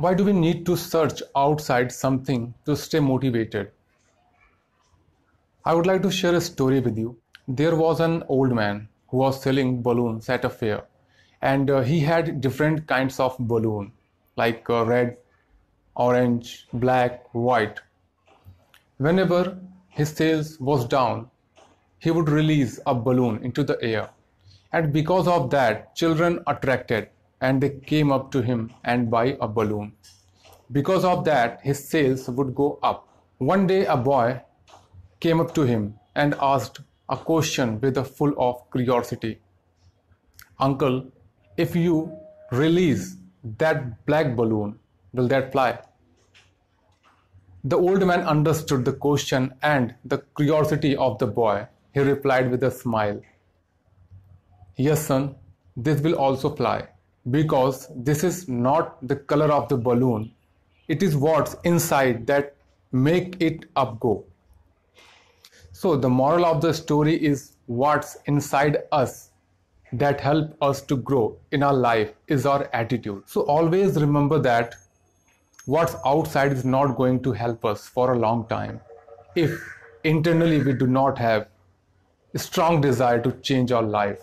Why do we need to search outside something to stay motivated? I would like to share a story with you. There was an old man who was selling balloons at a fair and uh, he had different kinds of balloon like uh, red, orange, black, white. Whenever his sales was down, he would release a balloon into the air and because of that children attracted and they came up to him and buy a balloon. Because of that, his sales would go up. One day, a boy came up to him and asked a question with a full of curiosity. Uncle, if you release that black balloon, will that fly? The old man understood the question and the curiosity of the boy. He replied with a smile, Yes, son, this will also fly because this is not the color of the balloon. It is what's inside that make it up go. So the moral of the story is what's inside us that help us to grow in our life is our attitude. So always remember that what's outside is not going to help us for a long time. If internally we do not have a strong desire to change our life